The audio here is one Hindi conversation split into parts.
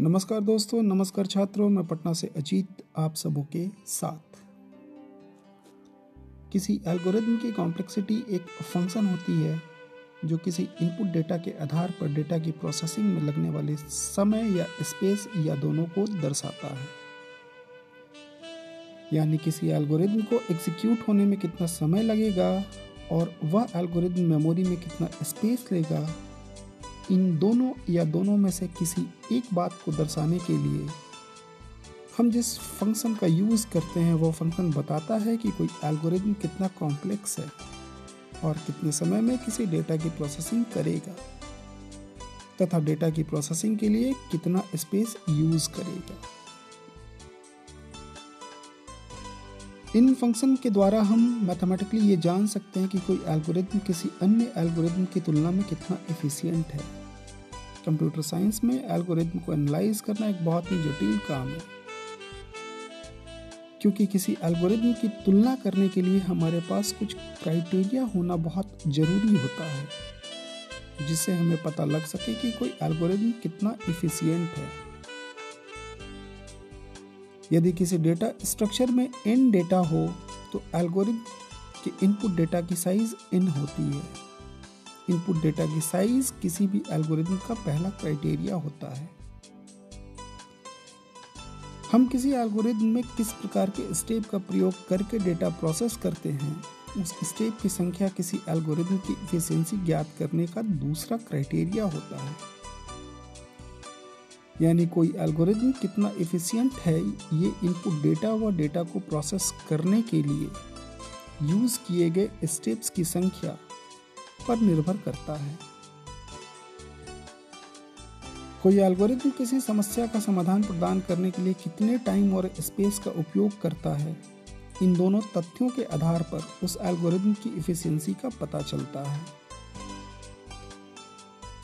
नमस्कार दोस्तों, नमस्कार छात्रों, मैं पटना से अजीत, आप सबों के साथ। किसी एल्गोरिथम की कॉम्प्लेक्सिटी एक फ़ंक्शन होती है, जो किसी इनपुट डेटा के आधार पर डेटा की प्रोसेसिंग में लगने वाले समय या स्पेस या दोनों को दर्शाता है। यानी किसी एल्गोरिथम को एग्जीक्यूट होने में कितना समय लगेगा और वह एल्गोरिथम मेमोरी में कितना स्पेस लेगा इन दोनों या दोनों में से किसी एक बात को दर्शाने के लिए हम जिस फ़ंक्शन का यूज़ करते हैं, वो फ़ंक्शन बताता है कि कोई एल्गोरिथम कितना कॉम्प्लेक्स है और कितने समय में किसी डेटा की प्रोसेसिंग करेगा तथा डेटा की प्रोसेसिंग के लिए कितना स्पेस यूज़ करेगा। इन फ़ंक्शन के द्वारा हम मैथमेटिकली ये जान सकते हैं कि कोई एल्गोरिथम किसी अन्य एल्गोरिथम की तुलना में कितना एफिशिएंट है। कंप्यूटर साइंस में एल्गोरिथम को एनालाइज करना एक बहुत ही जटिल काम है। क्योंकि किसी एल्गोरिथम की तुलना करने के लिए हमारे पास कुछ क्राइटेरिया होना बहुत ज़रूरी होता है, जिससे हमें पता लग सके कि कोई एल्गोरिथम कितना इफ़िशियंट है। यदि किसी डेटा स्ट्रक्चर में एन डेटा हो तो एल्गोरिथम के इनपुट डेटा की साइज़ एन होती है। इनपुट डेटा की साइज़ किसी भी एल्गोरिथम का पहला क्राइटेरिया होता है। हम किसी एल्गोरिथम में किस प्रकार के स्टेप का प्रयोग करके डेटा प्रोसेस करते हैं, उस स्टेप की संख्या किसी एल्गोरिथम की इफिशियंसी ज्ञात करने का दूसरा क्राइटेरिया होता है। यानी कोई एल्गोरिथम कितना इफ़िशियंट है, ये इनपुट डेटा व डेटा को प्रोसेस करने के लिए यूज़ किए गए स्टेप्स की संख्या पर निर्भर करता है। कोई एल्गोरिथम किसी समस्या का समाधान प्रदान करने के लिए कितने टाइम और स्पेस का उपयोग करता है, इन दोनों तथ्यों के आधार पर उस एल्गोरिथम की इफ़िशियंसी का पता चलता है।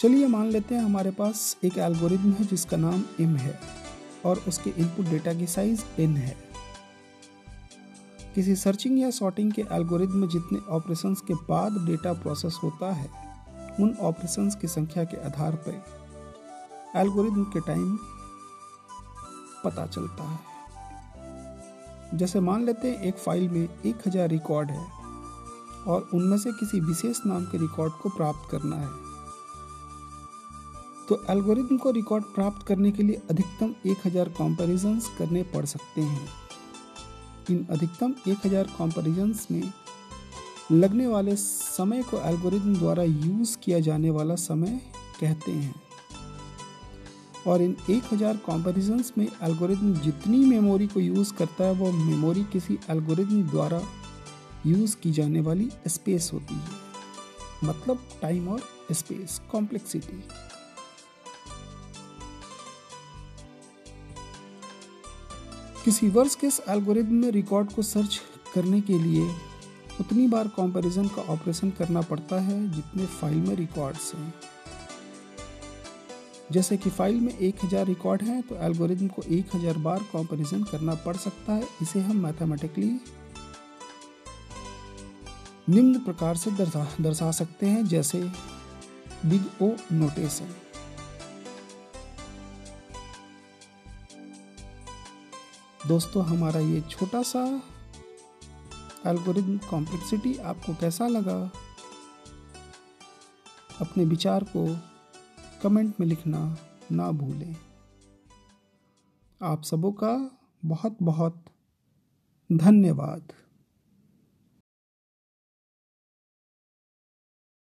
चलिए मान लेते हैं हमारे पास एक एल्गोरिथम है जिसका नाम इम है और उसके इनपुट डेटा की साइज़ एन है। किसी सर्चिंग या सॉर्टिंग के एल्गोरिथम में जितने ऑपरेशंस के बाद डेटा प्रोसेस होता है, उन ऑपरेशंस की संख्या के आधार पर एल्गोरिथम के टाइम पता चलता है। जैसे मान लेते हैं एक फ़ाइल में एक हज़ार रिकॉर्ड है और उनमें से किसी विशेष नाम के रिकॉर्ड को प्राप्त करना है। तो एल्गोरिथम को रिकॉर्ड प्राप्त करने के लिए अधिकतम 1000 कंपैरिजंस करने पड़ सकते हैं। इन अधिकतम 1000 कंपैरिजंस में लगने वाले समय को एल्गोरिथम द्वारा यूज़ किया जाने वाला समय कहते हैं। और इन 1000 कंपैरिजंस में एल्गोरिथम जितनी मेमोरी को यूज़ करता है, वो मेमोरी किसी एल्गोरिथम द्वारा यूज़ की जाने वाली स्पेस होती है। मतलब टाइम और स्पेस कॉम्प्लेक्सिटी किसी वर्ष के एल्गोरिथम में रिकॉर्ड को सर्च करने के लिए उतनी बार कंपैरिजन का ऑपरेशन करना पड़ता है जितने फ़ाइल में रिकॉर्ड्स हैं। जैसे कि फ़ाइल में 1000 रिकॉर्ड हैं तो एल्गोरिथम को 1000 बार कंपैरिजन करना पड़ सकता है। इसे हम मैथमेटिकली निम्न प्रकार से दर्शा दर्शा सकते हैं, जैसे बिग ओ नोटेशन दोस्तों, हमारा ये छोटा सा एल्गोरिथम कॉम्प्लेक्सिटी आपको कैसा लगा? अपने विचार को कमेंट में लिखना ना भूलें। आप सबों का बहुत बहुत धन्यवाद।